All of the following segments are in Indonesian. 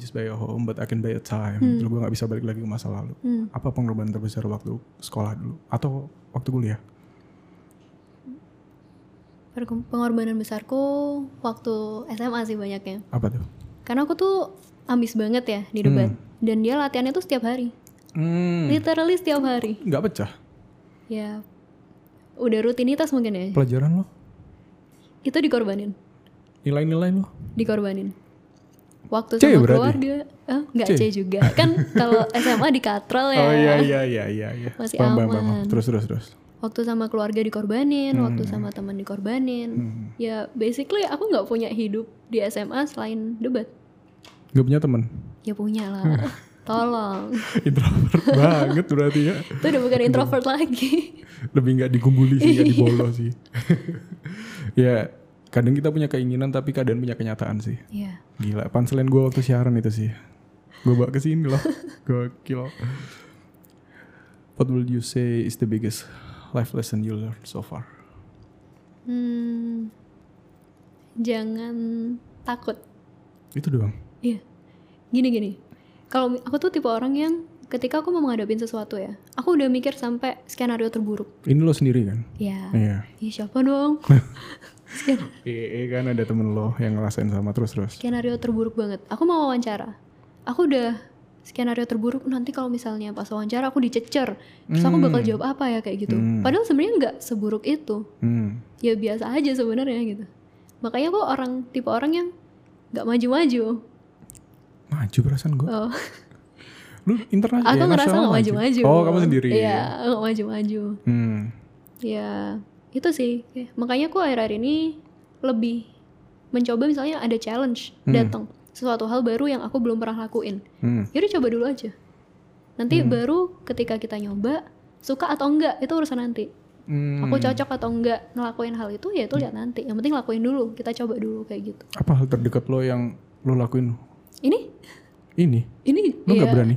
just buy a home, but I can buy a time. Hmm. Terus gue nggak bisa balik lagi ke masa lalu. Hmm. Apa pengorbanan terbesar waktu sekolah dulu atau waktu kuliah? Pengorbanan besarku waktu SMA sih banyaknya. Apa tuh? Karena aku tuh ambis banget ya di debat. Dan dia latihannya tuh setiap hari. Hmm, Literally setiap hari. nggak pecah Ya udah rutinitas mungkin ya. pelajaran lo, Itu dikorbanin. nilai-nilai lo. Dikorbanin. Waktu C sama berarti? keluarga. Eh, nggak C. C juga. Kan kalau SMA di katral ya. Oh iya iya iya iya. iya. Masih Paham, paham, paham. aman. Terus terus terus. Waktu sama keluarga dikorbanin, waktu Hmm. sama teman dikorbanin. Ya basically aku nggak punya hidup di SMA selain debat. Gak punya temen. Ya punya lah. Tolong. Introvert banget berarti ya. Itu udah bukan introvert lagi. Lebih nggak digumbuli sih, nggak dibolo sih. ya kadang kita punya keinginan tapi kadang punya kenyataan sih. Iya. Gila, punchline gue waktu siaran itu sih. Gue bawa ke sini loh. Gokil. What will you say is the biggest life lesson you learned so far? Hmm, jangan takut. Itu doang. Iya. Gini gini. Kalau aku tuh tipe orang yang ketika aku mau menghadapin sesuatu ya, aku udah mikir sampai skenario terburuk. Ini lo sendiri kan? Ya. Iya. Ih, siapa dong? Sken- Iya kan ada temen lo yang ngerasain sama terus-terus. skenario terburuk banget. Aku mau wawancara. Aku udah skenario terburuk nanti kalau misalnya pas wawancara aku dicecer. Terus aku bakal jawab apa ya kayak gitu. Hmm. Padahal sebenarnya nggak seburuk itu. Hmm. Ya biasa aja sebenarnya gitu. Makanya aku orang tipe orang yang nggak maju-maju. Maju perasaan gue. Oh. Lu internasional Aku ya, ngerasa nggak maju-maju. Oh kamu sendiri. Iya, nggak maju-maju. Hmm. Ya, itu sih. Kayak- Makanya aku akhir-akhir ini lebih mencoba misalnya ada challenge Hmm. datang sesuatu hal baru yang aku belum pernah lakuin. Hmm. Yaudah coba dulu aja. Nanti baru ketika kita nyoba suka atau enggak itu urusan nanti. Hmm. Aku cocok atau enggak ngelakuin hal itu ya itu lihat nanti. Yang penting lakuin dulu. Kita coba dulu kayak gitu. Apa hal terdekat lo yang lo lakuin Ini ini? ini Lo nggak ya, berani?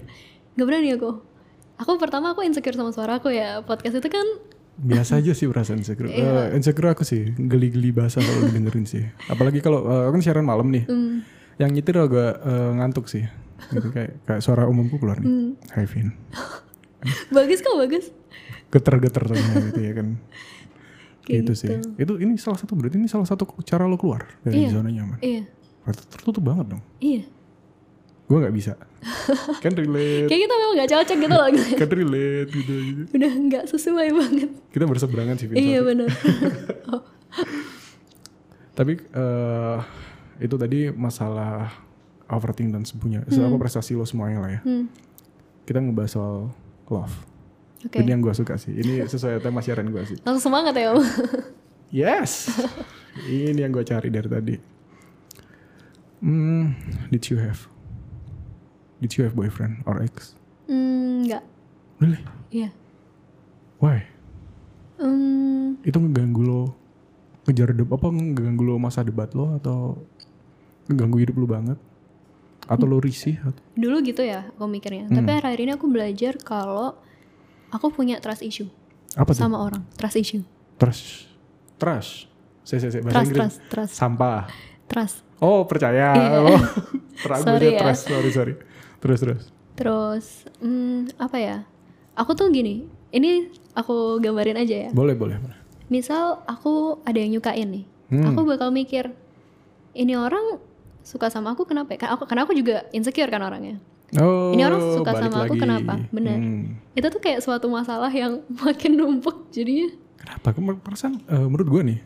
Nggak berani aku. Aku pertama aku insecure sama suara aku ya. Podcast itu kan Biasa aja sih perasaan insecure. Iya. Eh, insecure aku sih geli-geli bahasa kalau didengerin sih. Apalagi kalau aku kan siaran malam nih. hmm, Yang nyetir agak eh, ngantuk sih. Gitu kayak kayak suara umumku keluar nih. hmm, Hai Vin. bagus kok bagus. Geter-geter tadinya gitu ya kan. Kayak gitu sih. Itu ini salah satu berarti ini salah satu cara lo keluar dari Iya. zona nyaman. Iya, tertutup banget dong. iya. Gue nggak bisa. kan relate. Kayak kita memang nggak cocok gitu loh. kan relate gitu, gitu. Udah nggak sesuai banget. Kita berseberangan sih. Iya benar. oh, Tapi eh itu tadi masalah overthink dan sepunya. Apa prestasi lo semuanya lah ya. hmm, Kita ngebahas soal love. Oke. Ini yang gue suka sih. Ini sesuai tema siaran gue sih. Langsung semangat ya om. Yes. Ini yang gue cari dari tadi. Hmm, did you have? Did you have boyfriend or ex? Hmm, nggak. Really? Iya. Why? Hmm, Itu ngeganggu lo ngejar debat apa ngeganggu lo masa debat lo atau ngeganggu hidup lo banget? Atau lo risih? Atau? dulu gitu ya aku mikirnya. Hmm. Tapi akhir-akhir ini aku belajar kalau aku punya trust issue Apa tuh? sama orang. Trust issue. Trust. Trust. Saya, saya, saya. Bahasa Trust, Inggris. trust, trust, Sampah. trust. Oh percaya. Iya. Oh, Sorry ya. trust. Sorry sorry. Terus terus. Terus, hmm, apa ya? Aku tuh gini. Ini aku gambarin aja ya. Boleh boleh. Misal aku ada yang nyukain nih. Hmm. Aku bakal mikir, ini orang suka sama aku kenapa ya? Karena aku, karena aku juga insecure kan orangnya. Oh, Ini orang suka sama aku lagi. kenapa? Bener. Hmm. Itu tuh kayak suatu masalah yang makin numpuk jadinya. Kenapa? Perasaan eh, menurut gue nih,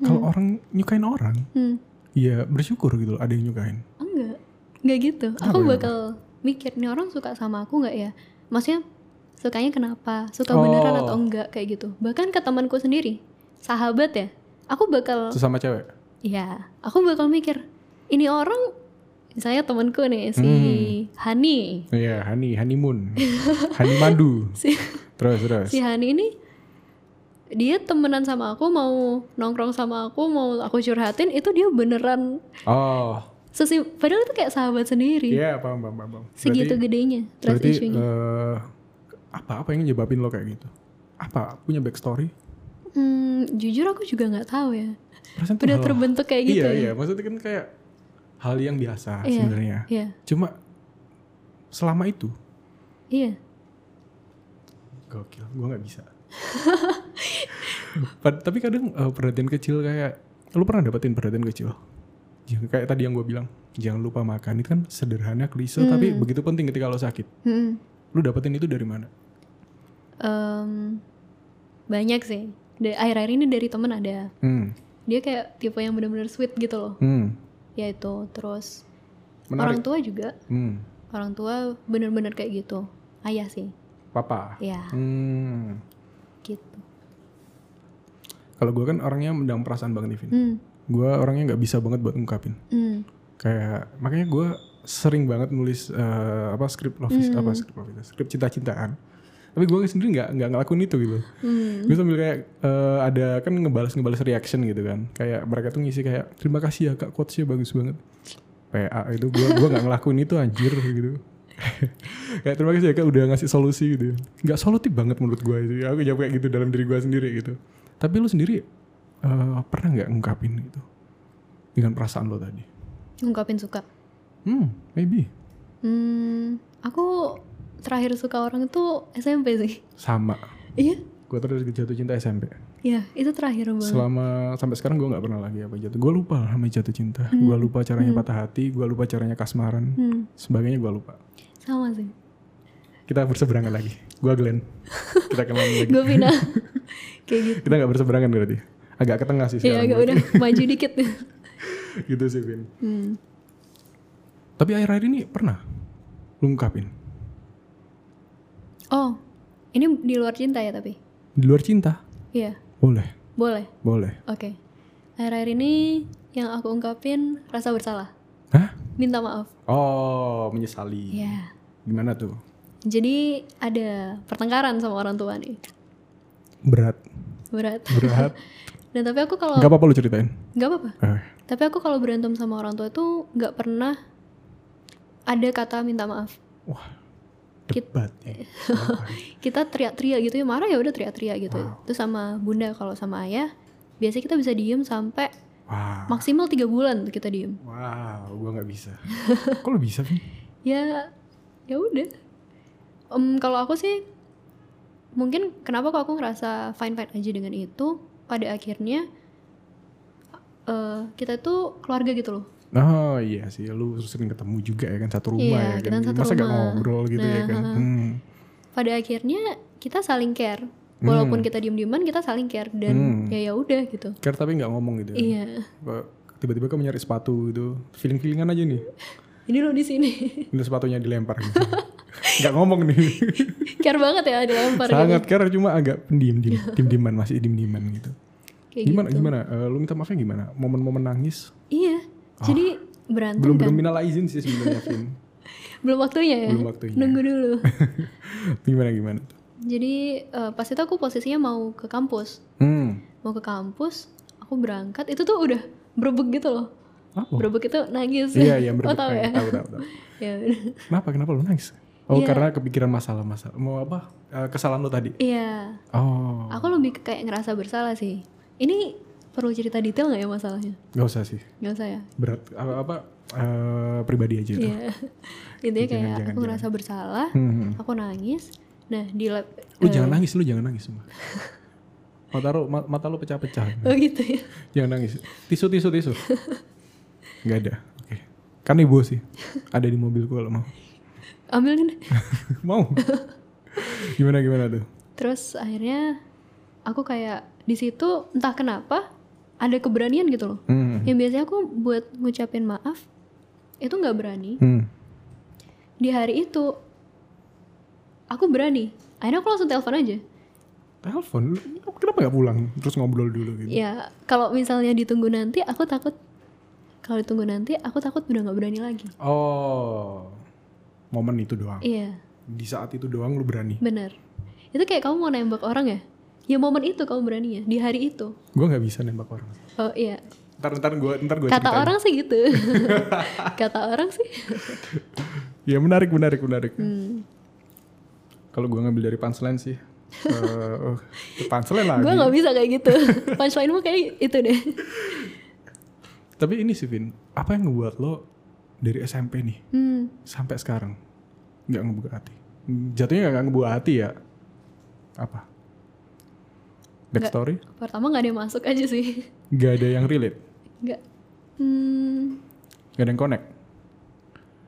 kalau orang nyukain orang, Hmm, ya bersyukur gitu loh ada yang nyukain. enggak. Enggak gitu. Kenapa, aku bakal mikir, nih orang suka sama aku nggak ya? Maksudnya sukanya kenapa? Suka beneran Oh. atau enggak kayak gitu. Bahkan ke temanku sendiri, sahabat ya. Aku bakal Sesama cewek. Ya, aku bakal mikir, ini orang, misalnya temanku nih, si Hmm. Hani. Iya, honey, honeymoon. honey madu. Si, Terus terus. si Hani ini, dia temenan sama aku, mau nongkrong sama aku, mau aku curhatin, itu dia beneran, Oh, sesi, padahal itu kayak sahabat sendiri. iya paham paham paham. paham. Segitu Berarti- gedenya, trust Berarti issue-nya. eh, apa apa yang nyebabin lo kayak gitu? Apa punya backstory? Hmm, jujur aku juga nggak tahu ya. Perasaan Udah terbentuk kayak gitu iya ya. iya, maksudnya kan kayak hal yang biasa Iya. sebenarnya. Iya, Cuma selama itu iya. gokil, gue nggak bisa. Tapi kadang eh, perhatian kecil kayak lu pernah dapetin perhatian kecil? Kayak tadi yang gue bilang, jangan lupa makan itu kan sederhana klise tapi begitu penting ketika lo sakit. Mm-mm. Lu dapetin itu dari mana? Em, banyak sih. Da- Akhir-akhir ini dari temen ada. Hmm, Dia kayak tipe yang benar-benar sweet gitu loh. hmm, Ya itu. Terus orang menarik. tua juga. Hmm, Orang tua bener-bener kayak gitu. Ayah sih. papa. Ya, Hmm. gitu. Kalau gue kan orangnya mendam perasaan banget nih. Hmm. Gue orangnya nggak bisa banget buat ungkapin. Hmm. Kayak makanya gue sering banget nulis eh, apa skrip love is- apa skrip love skrip cinta-cintaan. Tapi gue sendiri nggak nggak ngelakuin itu gitu. Hmm. Gue sambil kayak eh, ada kan ngebalas ngebalas reaction gitu kan. Kayak mereka tuh ngisi kayak terima kasih ya kak quotesnya bagus banget. PA itu gue gua nggak ngelakuin itu anjir gitu. kayak terima kasih ya kak udah ngasih solusi gitu. Nggak solutif banget menurut gue itu. Aku jawab kayak gitu dalam diri gue sendiri gitu. Tapi lu sendiri eh, pernah nggak ngungkapin gitu dengan perasaan lo tadi? Ngungkapin suka. Hmm, maybe Hmm. Aku terakhir suka orang itu SMP sih. sama. Iya. Gue terakhir jatuh cinta SMP. Iya, itu terakhir banget. Selama sampai sekarang gue nggak pernah lagi apa jatuh. Gue lupa namanya jatuh cinta. Gue lupa caranya patah hati. Gue lupa caranya kasmaran. Hmm. Sebagainya gue lupa. Sama sih. Kita berseberangan lagi. Gue Glenn. Kita kenal lagi. Gue pindah. kayak gitu. Kita nggak berseberangan berarti. Agak ke tengah sih Iya, sekarang. agak gue. udah maju dikit. gitu sih Vin. hmm. Tapi akhir-akhir ini pernah lu ngungkapin Oh, ini di luar cinta ya tapi? di luar cinta. Iya, Boleh, boleh. boleh. Oke. Akhir-akhir ini yang aku ungkapin rasa bersalah. Hah? Minta maaf. Oh, menyesali. Iya. Gimana tuh? Jadi ada pertengkaran sama orang tua nih. Berat, Berat. berat. Dan tapi aku kalau Gak apa-apa lu ceritain. nggak apa-apa. Eh, Tapi aku kalau berantem sama orang tua tuh nggak pernah ada kata minta maaf. wah, debat ya. Kita teriak-teriak gitu ya marah ya udah teriak-teriak gitu. Itu sama bunda kalau sama ayah biasanya kita bisa diem sampai Wah, maksimal tiga bulan kita diem. wow, gua nggak bisa. Kok lu bisa sih? Ya ya udah. Em, kalau aku sih mungkin kenapa kok aku ngerasa fine fine aja dengan itu pada akhirnya eh, kita tuh keluarga gitu loh. Oh iya sih, lu sering ketemu juga ya kan satu rumah Iya, ya kan. satu Masa gak rumah. ngobrol gitu ya Nah, kan? ha-ha. Hmm. Pada akhirnya kita saling care. Walaupun kita diem-dieman kita saling care dan Hmm. ya ya udah gitu. Care tapi nggak ngomong gitu. ya. Iya. Tiba-tiba kamu nyari sepatu gitu, feeling-feelingan aja nih. Ini lo di sini. Ini sepatunya dilempar gitu. Gak ngomong nih. care banget ya dilempar gitu. Sangat care cuma agak pendiam, diem, diem-dieman masih diem-dieman gitu. Kayak gimana gitu. gimana? Eh, lu minta maafnya gimana? Momen-momen nangis? Iya. Jadi berantem Belum kan. belum minal izin sih sebenarnya. Belum waktunya ya. Belum waktunya. Nunggu dulu. gimana gimana? tuh? Jadi eh, pas itu aku posisinya mau ke kampus. Hmm. Mau ke kampus, aku berangkat. Itu tuh udah berebek gitu loh. Apa? Berebek itu nangis. Iya, iya, Oh, berbeda. tahu ya? Tahu, tahu, tahu. ya. Kenapa? Kenapa lu nangis? Oh, Iya. karena kepikiran masalah-masalah. Mau apa? Eh, kesalahan lu tadi. Iya. Oh, Aku lebih kayak ngerasa bersalah sih. Ini perlu cerita detail nggak ya masalahnya? nggak usah sih. Nggak usah ya? Berat apa, apa eh, pribadi aja itu. Iya. Intinya Jangan, kayak jangan, aku ngerasa bersalah, Hmm, hmm. aku nangis. Nah di lab, Lu eh, jangan nangis, lu jangan nangis semua. Mata lu, ma- mata lu pecah-pecah. oh gitu ya. jangan nangis. Tisu, tisu, tisu. Nggak ada. Oke. Kan ibu sih. Ada di mobilku kalau mau. Ambil nih. mau. gimana gimana tuh? Terus akhirnya aku kayak di situ entah kenapa ada keberanian gitu loh. Hmm. Yang biasanya aku buat ngucapin maaf itu nggak berani. Hmm. Di hari itu aku berani. Akhirnya aku langsung telepon aja. Telepon, kenapa nggak pulang terus ngobrol dulu gitu? Ya kalau misalnya ditunggu nanti aku takut. Kalau ditunggu nanti aku takut udah nggak berani lagi. Oh, momen itu doang. Iya Di saat itu doang lu berani. bener. Itu kayak kamu mau nembak orang ya? Ya momen itu kamu berani ya di hari itu. Gue nggak bisa nembak orang. Oh iya. Ntar ntar gue ntar gue Kata ceritain. orang sih gitu. Kata orang sih. Ya menarik menarik menarik. Hmm. Kalau gue ngambil dari punchline sih, eh oh, punchline lagi. Gue nggak bisa kayak gitu. Punchline kayak itu deh. Tapi ini sih Vin, apa yang ngebuat lo dari SMP nih Hmm, sampai sekarang nggak ngebuka hati? Jatuhnya nggak ngebuka hati ya? Apa? Backstory? pertama nggak ada yang masuk aja sih. Nggak ada yang relate, Nggak. Hmm, nggak ada yang connect.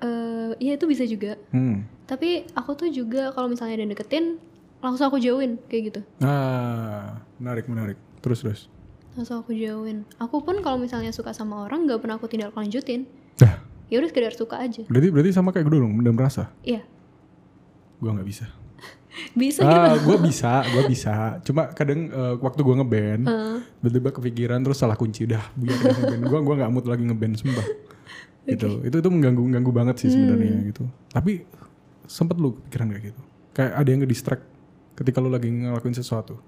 eh ya itu bisa juga. Hmm. Tapi aku tuh juga kalau misalnya ada yang deketin, langsung aku jauhin kayak gitu. Ah, menarik menarik. Terus terus. Langsung aku jauhin. Aku pun kalau misalnya suka sama orang nggak pernah aku tindak lanjutin. Dah, Ya udah sekedar suka aja. berarti berarti sama kayak gue dong, mendem rasa. Iya. Gue nggak bisa. Bisa gitu. ah, gue bisa, gue bisa. Cuma kadang eh, waktu gue ngeband, Heeh. tiba-tiba kepikiran terus salah kunci dah dah ngeband gue gue nggak mood lagi ngeband sumpah gitu itu itu mengganggu mengganggu banget sih sebenarnya gitu tapi sempet lu kepikiran kayak gitu kayak ada yang ngedistract ketika lu lagi ngelakuin sesuatu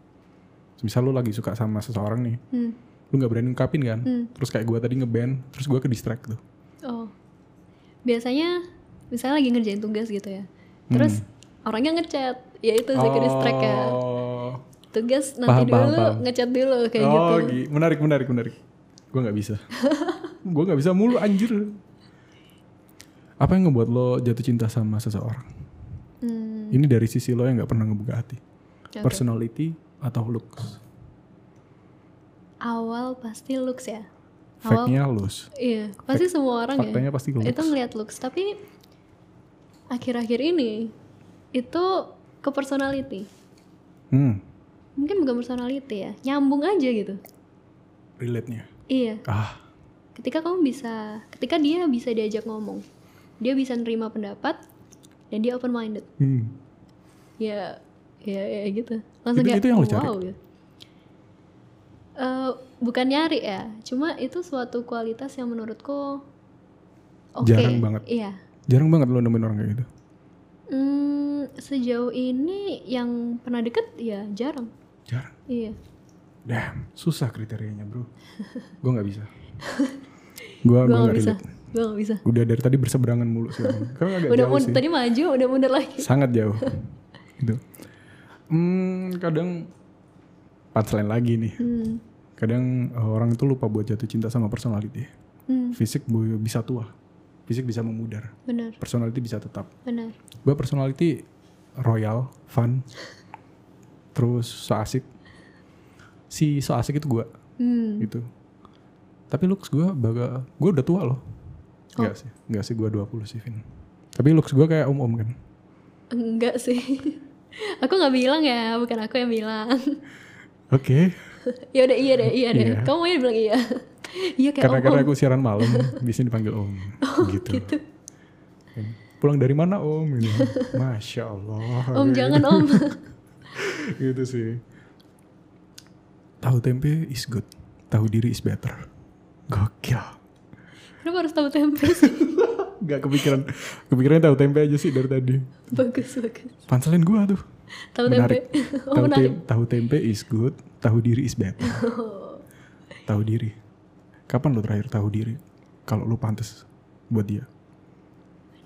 misal lu lagi suka sama seseorang nih Hmm. lu nggak berani ngungkapin kan Hmm. terus kayak gue tadi ngeband terus gue ke distract tuh Oh. Biasanya misalnya lagi ngerjain tugas gitu ya. Terus orangnya ngechat. Ya itu sih ke distract ya. Hmm. oh Tugas nanti Paham, paham, dulu, paham. ngechat dulu kayak oh gitu. gi- menarik menarik menarik gue nggak bisa gue nggak bisa mulu anjir apa yang ngebuat lo jatuh cinta sama seseorang Hmm. ini dari sisi lo yang nggak pernah ngebuka hati oke. personality atau looks Awal pasti looks ya. Fact-nya looks iya, pasti semua orang ya. faktanya pasti looks Itu ngeliat looks, tapi akhir-akhir ini itu ke personality. hmm Mungkin bukan personality ya, nyambung aja gitu. relate-nya Iya, ah ketika kamu bisa, ketika dia bisa diajak ngomong, dia bisa nerima pendapat dan dia open minded. hmm. Ya, ya, ya gitu. Langsung Itu- kayak itu yang oh, cari? wow gitu. Eh, bukan nyari ya, cuma itu suatu kualitas yang menurutku oke. Jarang banget. Iya. jarang banget lo nemuin orang kayak gitu Hmm, sejauh ini yang pernah deket ya jarang. jarang Iya. damn susah kriterianya bro gue nggak bisa gue gak nggak bisa. Gue gak bisa. udah dari tadi berseberangan mulu sih agak Udah jauh sih tadi maju, udah mundur lagi. sangat jauh gitu hmm, kadang punchline lagi nih. Hmm. kadang eh, orang itu lupa buat jatuh cinta sama personality. Hmm, fisik bisa tua fisik bisa memudar benar, personality bisa tetap. Benar. gue personality royal fun terus so asik. Si so asik itu gue Hmm. gitu. Tapi looks gue baga gue udah tua loh. Oh. Enggak sih enggak sih gue 20 sih Vin. Tapi looks gue kayak om-om kan. Enggak sih. Aku nggak bilang ya, bukan aku yang bilang. oke ya udah iya deh, iya deh. Iya. Kamu aja bilang iya. iya kayak karena om, karena om. aku siaran malam biasanya dipanggil om gitu. gitu. pulang dari mana om gitu. masya allah Om jangan om. gitu sih tahu tempe is good tahu diri is better gokil Kenapa harus tahu tempe sih? Gak kepikiran kepikirannya tahu tempe aja sih dari tadi bagus bagus. panselin gua tuh Tahu tempe. Menarik. oh tahu, menarik. tem- tahu tempe is good tahu diri is better tahu diri kapan lo terakhir tahu diri kalau lo pantas buat dia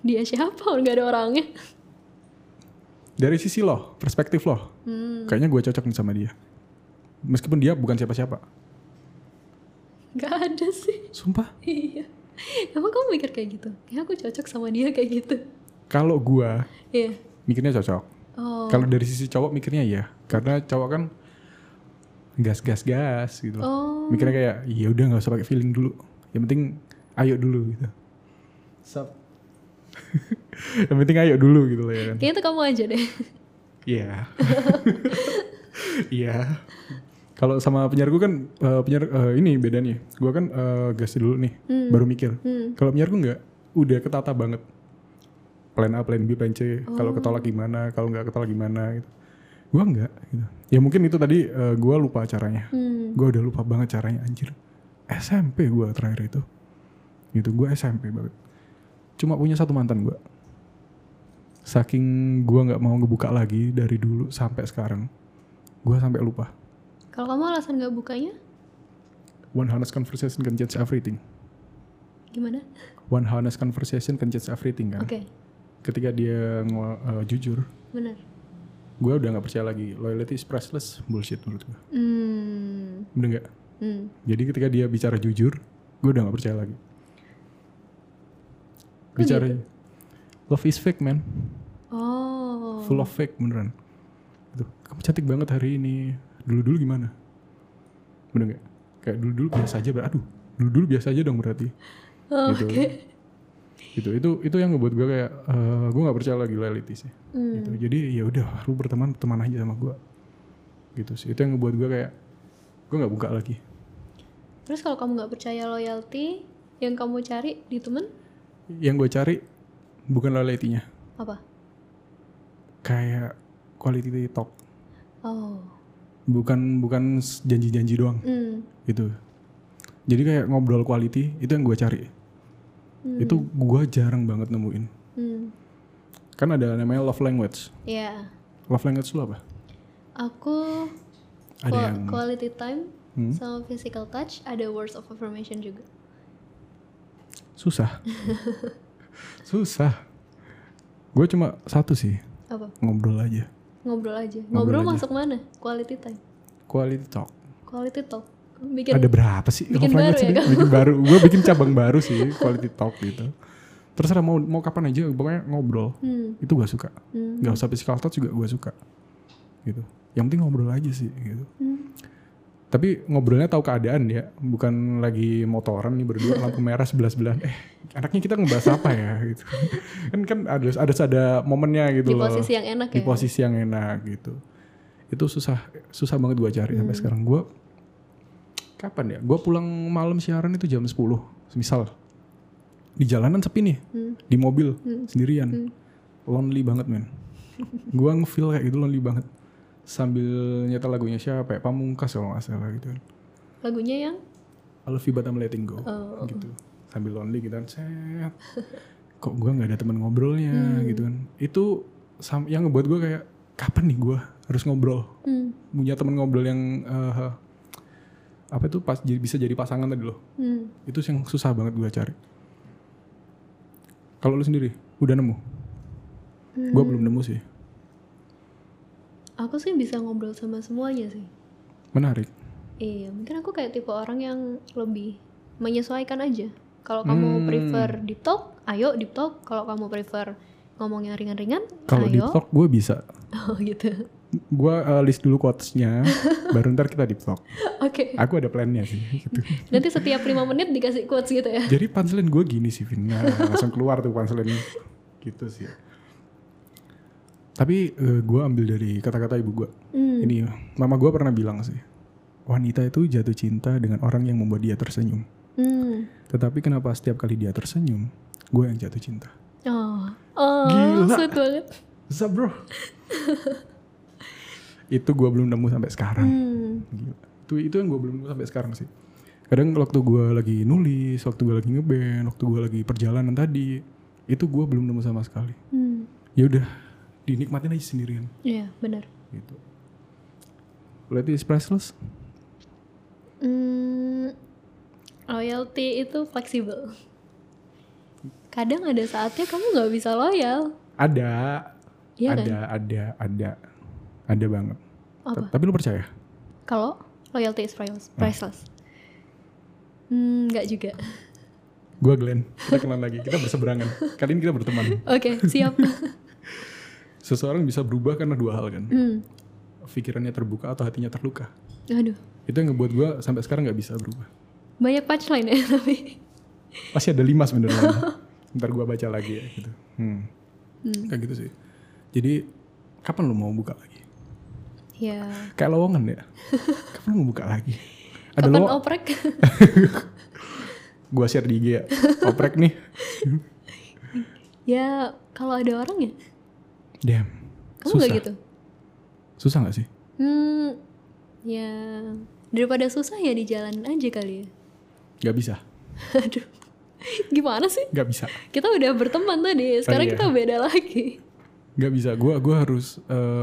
Dia siapa? Nggak ada orangnya. dari sisi lo perspektif lo Hmm, kayaknya gue cocok nih sama dia meskipun dia bukan siapa-siapa nggak ada sih. sumpah Iya. Emang kamu mikir kayak gitu? Ya aku cocok sama dia kayak gitu. kalau gua Iya. mikirnya cocok Oh. kalau dari sisi cowok mikirnya iya karena cowok kan gas gas gas gitu loh. Oh. mikirnya kayak ya udah nggak usah pakai feeling dulu yang penting ayo dulu gitu Sup. yang penting ayo dulu gitu loh ya kan Kayaknya itu kamu aja deh. Iya. Iya. Kalau sama penyiarku kan eh, penyiar eh, ini bedanya. Gua kan eh, gas dulu nih, Hmm. baru mikir. Hmm. Kalau penyiarku nggak, udah ketata banget. Plan A, plan B, plan C. Kalau Oh. ketolak gimana, kalau nggak ketolak gimana gitu. Gua nggak gitu. Ya mungkin itu tadi eh, gua lupa caranya. Hmm. Gua udah lupa banget caranya anjir. SMP gua terakhir itu. Gitu, gua SMP banget. Cuma punya satu mantan gua. Saking gua nggak mau ngebuka lagi dari dulu sampai sekarang. Gua sampai lupa. Kalau kamu alasan nggak bukanya, One honest conversation can change everything. gimana? One honest conversation can change everything kan. Oke, Ketika dia eh, jujur, benar. gue udah nggak percaya lagi. Loyalty is priceless, bullshit menurut gue. Hmm. Bener nggak? Hmm. Jadi ketika dia bicara jujur, gue udah gak percaya lagi bicara love is fake man Oh. full of fake beneran gitu. kamu cantik banget hari ini dulu dulu gimana? Bener nggak? Kayak dulu dulu biasa aja aduh dulu dulu biasa aja dong berarti. Oh, gitu. Oke. gitu. Itu itu yang ngebuat gue kayak eh, gue nggak percaya lagi loyalty sih. Hmm. gitu. Jadi ya udah lu berteman teman aja sama gue gitu sih. Itu yang ngebuat gue kayak gue nggak buka lagi. Terus kalau kamu nggak percaya loyalty, yang kamu cari di temen? Yang gue cari bukan loyalty-nya. Apa? kayak quality talk. Oh. Bukan bukan janji-janji doang Hmm. gitu jadi kayak ngobrol quality itu yang gue cari Hmm. itu gue jarang banget nemuin Hmm. kan ada namanya love language Ya. love language lu apa Aku ada yang quality time Hmm? sama physical touch, ada words of affirmation juga. susah susah gue cuma satu sih Apa? ngobrol aja Ngobrol aja. Ngobrol Ngobrol, aja. masuk mana? Quality time. quality talk Quality talk. Bikin ada berapa sih bikin love baru ya, kamu? bikin baru gue bikin cabang baru sih quality talk gitu terserah mau mau kapan aja pokoknya ngobrol Hmm. itu gue suka Hmm. nggak usah physical touch juga gue suka gitu yang penting ngobrol aja sih gitu Hmm. Tapi ngobrolnya tahu keadaan ya bukan lagi motoran nih berdua lampu merah sebelah sebelahan. Eh anaknya kita ngebahas apa ya gitu. Kan kan ada ada ada momennya gitu Di loh. posisi yang enak di ya. posisi yang enak gitu. Itu susah susah banget gue cari sampai sekarang. Gue kapan ya? Gue pulang malam siaran itu jam 10 misal. Di jalanan sepi nih Hmm. di mobil Hmm. sendirian. Hmm. lonely banget men. Gue ngefeel kayak gitu lonely banget sambil nyetel lagunya siapa ya? Pamungkas kalau nggak salah gitu kan. Lagunya yang? I love you but I'm letting go Oh. gitu. Sambil lonely gitu kan set. Kok gue nggak ada teman ngobrolnya Hmm. gitu kan. Itu yang ngebuat gue kayak kapan nih gue harus ngobrol? Hmm. punya teman ngobrol yang eh, apa itu pas jadi bisa jadi pasangan tadi loh. Hmm. itu yang susah banget gue cari. Kalau lu sendiri udah nemu? Hmm. gue belum nemu sih Aku sih bisa ngobrol sama semuanya sih. menarik Iya, mungkin aku kayak tipe orang yang lebih menyesuaikan aja. Kalau kamu Hmm. prefer deep talk, ayo deep talk. Kalau kamu prefer ngomongnya ringan-ringan, kalau di ayo. talk gue bisa Oh gitu. gue eh, list dulu quotesnya baru ntar kita di talk Oke. aku ada plannya sih gitu Nanti setiap lima menit dikasih quotes gitu ya. Jadi punchline gue gini sih Vin. Nah, langsung keluar tuh punchline gitu sih. Tapi gue ambil dari kata-kata ibu gue. Hmm. Ini mama gue pernah bilang sih. Wanita itu jatuh cinta dengan orang yang membuat dia tersenyum. Hmm. Tetapi kenapa setiap kali dia tersenyum, gue yang jatuh cinta. Oh. Oh, Gila. sweet banget. Zap bro. itu gue belum nemu sampai sekarang. Hmm. Gila. Itu, itu yang gue belum nemu sampai sekarang sih. Kadang waktu gue lagi nulis, waktu gue lagi ngeband, waktu gue lagi perjalanan tadi, itu gue belum nemu sama sekali. Hmm. Ya udah, dinikmatin aja sendirian Iya, benar. gitu. Loyalty is priceless. Hmm, loyalty itu fleksibel. Kadang ada saatnya kamu nggak bisa loyal. Ada, Iya kan? ada, ada, ada, ada banget. Apa? Ta- Tapi lu percaya? Kalau loyalty is priceless. priceless. Hmm, nggak juga. Gue Glenn, kita kenalan lagi, kita berseberangan. Kali ini kita berteman. Oke, siap. Seseorang bisa berubah karena dua hal kan. hmm. Pikirannya terbuka atau hatinya terluka. Aduh, Itu yang ngebuat gue sampai sekarang nggak bisa berubah. banyak punchline ya tapi. Masih ada lima sebenarnya. Ntar gue baca lagi ya gitu. Hmm. Hmm. Kayak gitu sih. Jadi kapan lu mau buka lagi? Ya. Kayak lowongan ya. kapan lu mau buka lagi? Ada Kapan lowongan. oprek? Gua share di IG ya. Oprek nih. ya, kalau ada orang ya. Damn. Kamu susah. nggak gitu? Susah gak sih? Hmm, ya daripada susah ya di jalan aja kali ya. Gak bisa. Aduh, gimana sih? Gak bisa. Kita udah berteman tadi, sekarang iya. kita beda lagi. Gak bisa. Gua gua harus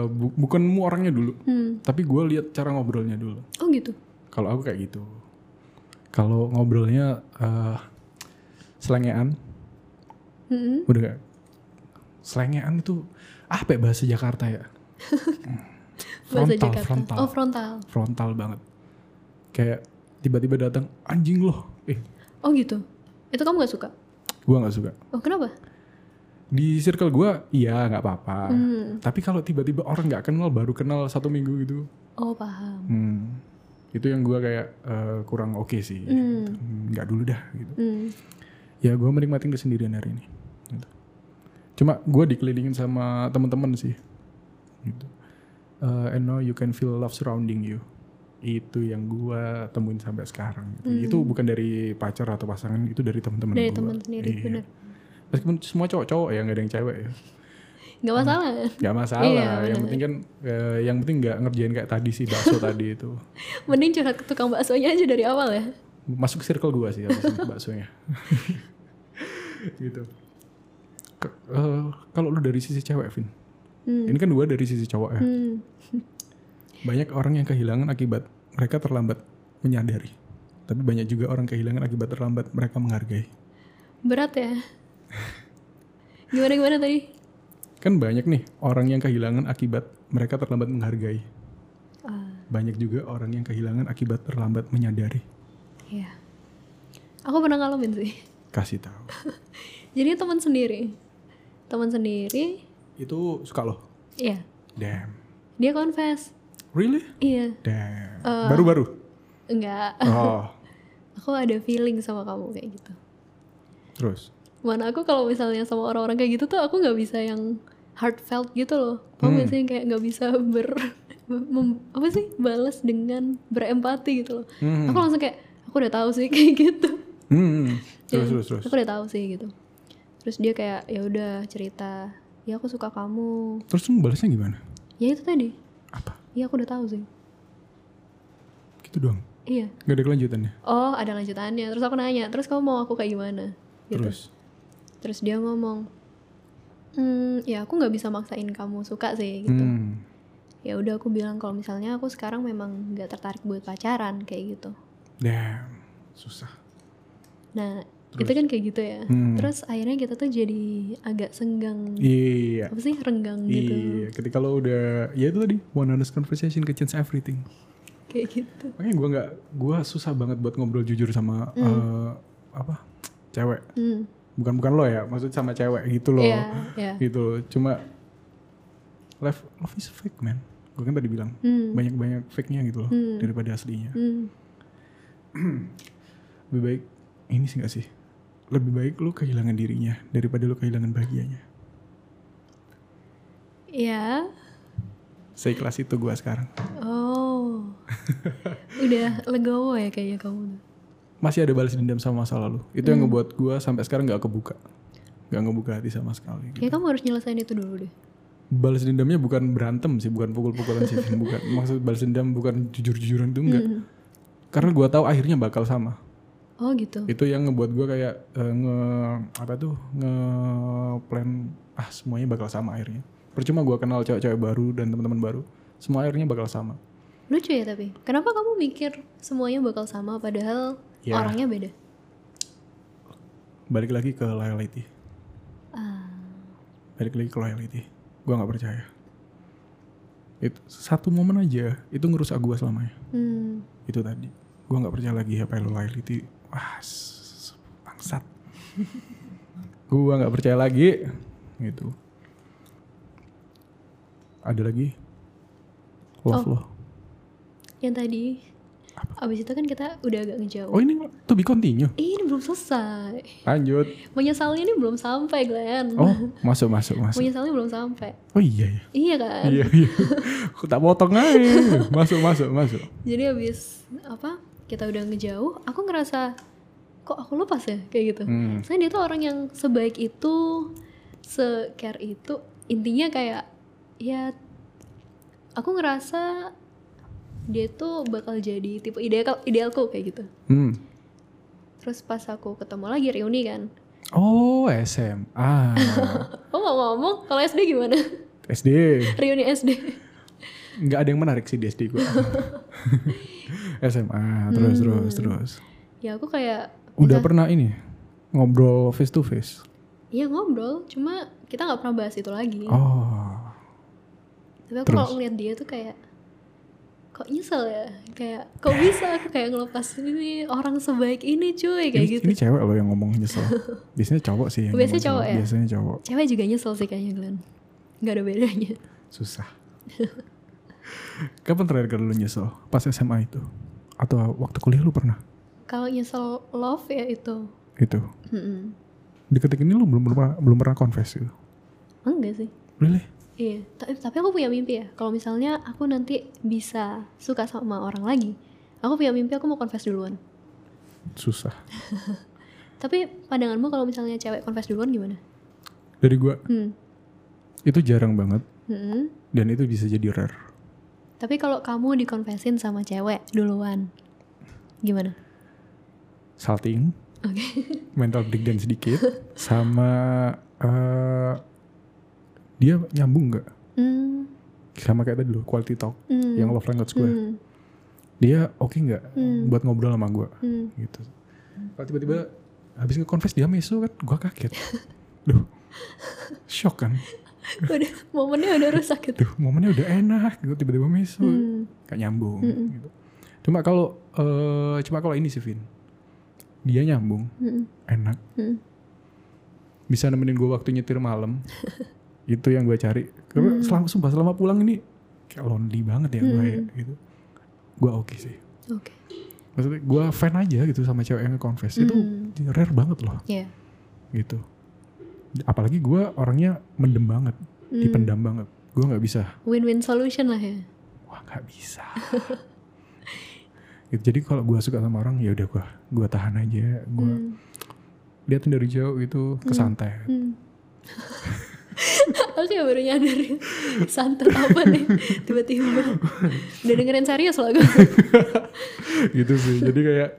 bu- bukan mu orangnya dulu, Hmm. tapi gua lihat cara ngobrolnya dulu. Oh gitu. Kalau aku kayak gitu. Kalau ngobrolnya eh selengean, Hmm. udah gak? Selengean itu apa ya bahasa Jakarta ya? Bahasa frontal, Jakarta. frontal. Oh frontal. frontal banget. Kayak tiba-tiba datang anjing loh. Eh, Oh gitu. Itu kamu gak suka? Gue nggak suka. Oh kenapa? Di circle gue, iya nggak apa-apa. Hmm. Tapi kalau tiba-tiba orang nggak kenal, baru kenal satu minggu gitu, Oh paham. hmm, itu yang gue kayak eh, kurang oke sih. Hmm. Hmm, Nggak dulu dah gitu. Hmm. Ya gue menikmati kesendirian hari ini. Cuma gue dikelilingin sama teman-teman sih. Gitu. Eh, and now you can feel love surrounding you. Itu yang gue temuin sampai sekarang. Gitu. Itu bukan dari pacar atau pasangan, itu dari teman-teman Dari teman sendiri, Iya. bener. Meskipun semua cowok-cowok ya, nggak ada yang cewek ya. Gak masalah. Gak masalah. Iya, yang bener. penting kan, eh, yang penting nggak ngerjain kayak tadi sih bakso tadi itu. Mending curhat ke tukang baksonya aja dari awal ya. Masuk circle gua sih itu baksonya. gitu. Eh, kalau lu dari sisi cewek, Vin. Hmm. Ini kan dua dari sisi cowok ya. Hmm. Banyak orang yang kehilangan akibat mereka terlambat menyadari. Tapi banyak juga orang kehilangan akibat terlambat mereka menghargai. Berat ya. Gimana gimana tadi? Kan banyak nih orang yang kehilangan akibat mereka terlambat menghargai. Ah, Banyak juga orang yang kehilangan akibat terlambat menyadari. iya. Aku pernah ngalamin sih. Kasih tahu. Jadi teman sendiri. Teman sendiri, Itu suka lo. iya. Damn. Dia confess. Really? Iya. Damn. Eh. Baru-baru. Enggak. Oh. Aku ada feeling sama kamu kayak gitu. Terus. Mana aku kalau misalnya sama orang-orang kayak gitu tuh aku nggak bisa yang heartfelt gitu loh. Kamu Hmm. biasanya kayak nggak bisa ber mem- apa sih balas dengan berempati gitu loh. Hmm. Aku langsung kayak aku udah tahu sih kayak gitu. Hmm. Terus Ya, terus terus. Aku udah tahu sih gitu. Terus dia kayak ya udah cerita, ya aku suka kamu. Terus lu balasnya gimana? Ya itu tadi. Apa? Ya aku udah tahu sih. Gitu doang. Iya. Gak ada kelanjutannya. Oh ada lanjutannya. Terus aku nanya, terus kamu mau aku kayak gimana? Gitu. Terus. Terus dia ngomong, hmm, ya aku nggak bisa maksain kamu suka sih gitu. Hmm. Ya udah aku bilang kalau misalnya aku sekarang memang nggak tertarik buat pacaran kayak gitu. Damn. Susah. Nah itu kan kayak gitu ya. Hmm. Terus akhirnya kita tuh jadi agak senggang, Iya. apa sih renggang gitu, Iya. Ketika lo udah, ya itu tadi one honest conversation can change everything. kayak gitu. Makanya gue nggak, gue susah banget buat ngobrol jujur sama eh, apa cewek. Hmm. Bukan bukan lo ya, maksud sama cewek gitu loh. Iya, iya. Gitu loh. Cuma love love is fake man. Gue kan tadi bilang Hmm. banyak banyak fake nya gitu loh Hmm. daripada aslinya. Hmm. Lebih baik ini sih gak sih? Lebih baik lu kehilangan dirinya daripada lu kehilangan bahagianya. Ya. Seikhlas itu gue sekarang. Oh. Udah legowo ya kayaknya kamu. Masih ada balas dendam sama masa lalu. Itu Hmm. yang ngebuat gue sampai sekarang gak kebuka. Gak ngebuka hati sama sekali. Gitu. Kayak kamu harus nyelesain itu dulu deh. Balas dendamnya bukan berantem sih, bukan pukul-pukulan sih, bukan. Maksud balas dendam bukan jujur-jujuran itu enggak. Hmm. Karena gue tahu akhirnya bakal sama. Oh gitu. Itu yang ngebuat gue kayak eh, nge apa tuh nge plan ah semuanya bakal sama akhirnya. Percuma gue kenal cewek-cewek baru dan teman-teman baru, semua akhirnya bakal sama. Lucu ya tapi. Kenapa kamu mikir semuanya bakal sama padahal Ya. orangnya beda? Balik lagi ke loyalty. Ah. Balik lagi ke loyalty. Gue nggak percaya. Itu satu momen aja itu ngerusak gue selamanya. Hmm. Itu tadi. Gue nggak percaya lagi apa loyalty. Wah, bangsat. gue nggak percaya lagi. Gitu. Ada lagi. Love Oh. lo. Yang tadi. Abis itu kan kita udah agak ngejauh. Oh ini to be continue. Eh, ini belum selesai. Lanjut. Menyesalnya ini belum sampai, Glenn. Oh masuk masuk masuk. Menyesalnya belum sampai. Oh iya ya. Iya kan? Iya iya. Aku tak potong aja. Masuk masuk masuk. Jadi abis apa? Kita udah ngejauh, aku ngerasa kok aku lepas ya kayak gitu. Hmm. Saya dia tuh orang yang sebaik itu, se-care itu. Intinya kayak ya aku ngerasa dia tuh bakal jadi tipe ideal idealku kayak gitu. Hmm. Terus pas aku ketemu lagi reuni kan. Oh SMA. Oh mau ngomong kalau SD gimana? SD. reuni SD. Nggak ada yang menarik sih di SD gue. SMA terus Hmm. terus terus. Ya aku kayak Udah pernah ini ngobrol face to face. Iya ngobrol, cuma kita nggak pernah bahas itu lagi. Oh. Tapi aku kalau ngeliat dia tuh kayak kok nyesel ya kayak kok bisa aku kayak ngelepas ini orang sebaik ini cuy kayak ini, gitu ini cewek loh yang ngomong nyesel. Biasanya cowok sih yang Biasanya cowok nyesel. ya? Biasanya cowok. cewek juga nyesel sih kayaknya Glenn nggak ada bedanya Susah. Kapan terakhir kali lu nyesel? Pas SMA itu? Atau waktu kuliah lu pernah? kalau nyesel love ya itu Itu. Mm-mm. Di ketik ini lu belum belum pernah, belum pernah confess gitu. enggak sih Really? Iya, tapi, tapi aku punya mimpi ya. Kalau misalnya aku nanti bisa suka sama orang lagi, aku punya mimpi aku mau confess duluan. Susah. Tapi pandanganmu kalau misalnya cewek confess duluan gimana? Dari gua Hmm. itu jarang banget Hmm. dan itu bisa jadi rare. Tapi kalau kamu dikonfesin sama cewek duluan, gimana? Salting, Oke. mental breakdown sedikit, sama eh dia nyambung nggak? Hmm. Sama kayak tadi loh, quality talk Hmm. yang love language gue. Hmm. Dia oke nggak Hmm. buat ngobrol sama gue Hmm. gitu. Kalau tiba-tiba habis nge-confess dia meso kan, gue kaget. Duh, shock kan. udah momennya udah rusak gitu. Duh, momennya udah enak gitu, tiba-tiba meso. Hmm. Gak nyambung gitu. Cuma kalau eh cuma kalau ini sih Vin. Dia nyambung, Hmm. enak. Hmm. Bisa nemenin gue waktu nyetir malam. itu yang gue cari. Karena selama sumpah selama pulang ini kayak lonely banget ya gue ya, gitu. Gue oke sih. Oke. Maksudnya gue fan aja gitu sama cewek yang nge-confess. Itu Hmm. rare banget loh Iya. gitu. Apalagi gue orangnya mendem banget, Hmm. dipendam banget. Gue nggak bisa. Win-win solution lah ya. Wah nggak bisa. gitu. Jadi kalau gue suka sama orang ya udah gue gue tahan aja. Gue Hmm. liatin dari jauh itu kesantai. Hmm. Aku kayak baru nyadar ya. Santet apa nih Tiba-tiba Udah dengerin serius loh gue gitu sih. Jadi kayak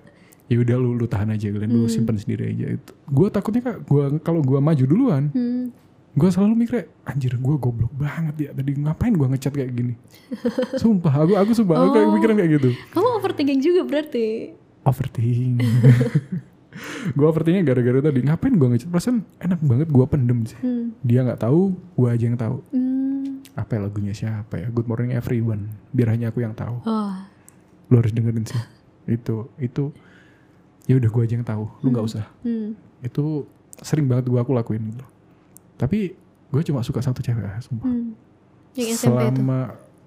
ya udah lu lu tahan aja kalian lu simpan sendiri aja itu. Gue takutnya kak gua kalau gue maju duluan, hmm. gue selalu mikir anjir gue goblok banget ya tadi ngapain gue ngechat kayak gini. sumpah aku aku sumpah aku kayak Oh. pikiran kayak gitu. Kamu overthinking juga berarti Overthink. gue overthinknya gara-gara tadi ngapain gue ngechat perasaan enak banget gue pendem sih. hmm. Dia nggak tahu, gue aja yang tahu. Hmm. Apa ya lagunya siapa ya? Good Morning Everyone. Biar hanya aku yang tahu. Oh Lu harus dengerin sih. Itu itu ya udah gue aja yang tahu. Lu nggak usah. hmm. Itu sering banget gue aku lakuin gitu. Tapi gue cuma suka satu cewek, sumpah. Hmm. Yang SMP itu selama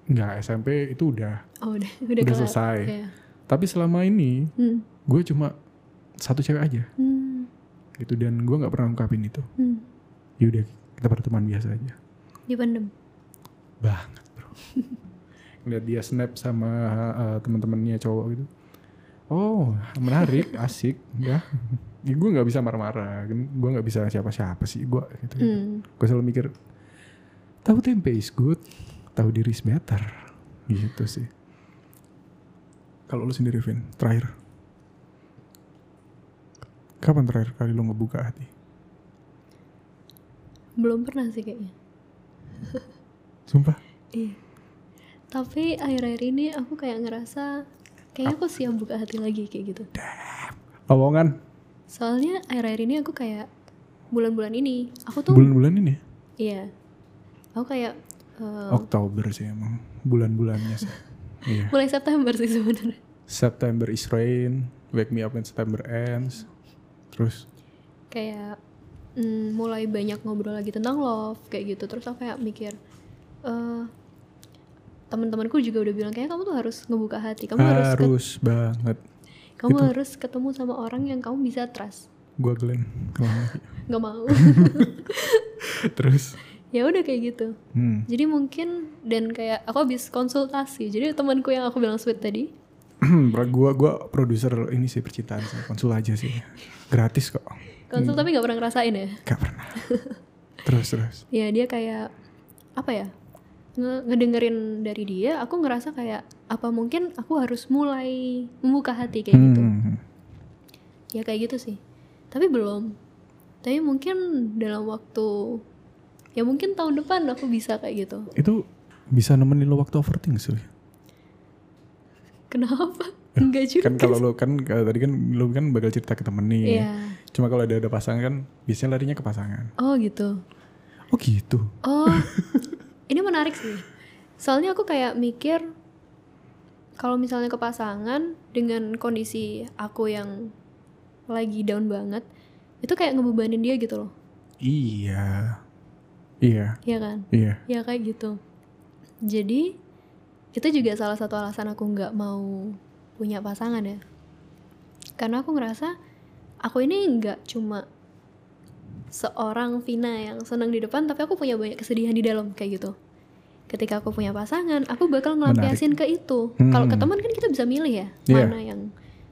nggak SMP itu udah. Oh udah Udah, Udah selesai. Iya. Tapi selama ini hmm. gue cuma satu cewek aja Hmm. gitu dan gue nggak pernah ungkapin itu. Hmm. Ya udah kita berteman biasa aja. Dipendem banget bro ngeliat dia snap sama uh, teman-temannya cowok gitu oh menarik asik ya. Ya gue nggak bisa marah-marah gue nggak bisa siapa-siapa sih gue gitu, hmm. gue selalu mikir tahu tempe is good tahu diri is better gitu sih. Kalau lu sendiri Vin terakhir. Kapan terakhir kali lu ngebuka hati? Belum pernah sih kayaknya. Sumpah? Iya. Tapi akhir-akhir ini aku kayak ngerasa Kayaknya aku siap buka hati lagi kayak gitu. Omongan? Soalnya akhir-akhir ini aku kayak Bulan-bulan ini Aku tuh bulan-bulan ini? Iya. Aku kayak eh, Oktober sih emang bulan-bulannya sih. iya. Mulai September sih sebenarnya. September is rain, wake me up when September ends. Terus? Kayak mm, mulai banyak ngobrol lagi tentang love Kayak gitu. Terus aku kayak mikir eh teman-temanku juga udah bilang kayak kamu tuh harus ngebuka hati kamu harus ke- harus banget. kamu Itu. harus ketemu sama orang yang kamu bisa trust Gua Glenn nggak mau Terus ya udah kayak gitu hmm. jadi mungkin dan kayak aku habis konsultasi jadi temanku yang aku bilang sweet tadi gua gua produser ini sih percintaan sih, konsul aja sih. Gratis kok. konsul tapi nggak pernah ngerasain ya Gak pernah. terus terus. ya dia kayak apa ya ngedengerin dari dia aku ngerasa kayak apa mungkin aku harus mulai membuka hati kayak gitu Hmm. ya kayak gitu sih tapi belum tapi mungkin dalam waktu ya mungkin tahun depan aku bisa kayak gitu Itu bisa nemenin lo waktu overthink sih. kenapa enggak juga Kan kalau lo kan kalau tadi kan lo kan bakal cerita ke temen nih. Iya. Cuma kalau ada ada pasangan kan biasanya larinya ke pasangan. oh gitu Oh gitu. Oh, ini menarik sih. Soalnya aku kayak mikir, kalau misalnya ke pasangan dengan kondisi aku yang lagi down banget, itu kayak ngebebanin dia gitu loh. Iya. Iya, Iya kan? iya. Ya kayak gitu. Jadi itu juga salah satu alasan aku nggak mau punya pasangan ya. Karena aku ngerasa aku ini nggak cuma seorang Vina yang senang di depan, tapi aku punya banyak kesedihan di dalam kayak gitu. Ketika aku punya pasangan, aku bakal ngelampiasin ke itu. Hmm. Kalau ke teman kan kita bisa milih ya, Iya. mana yang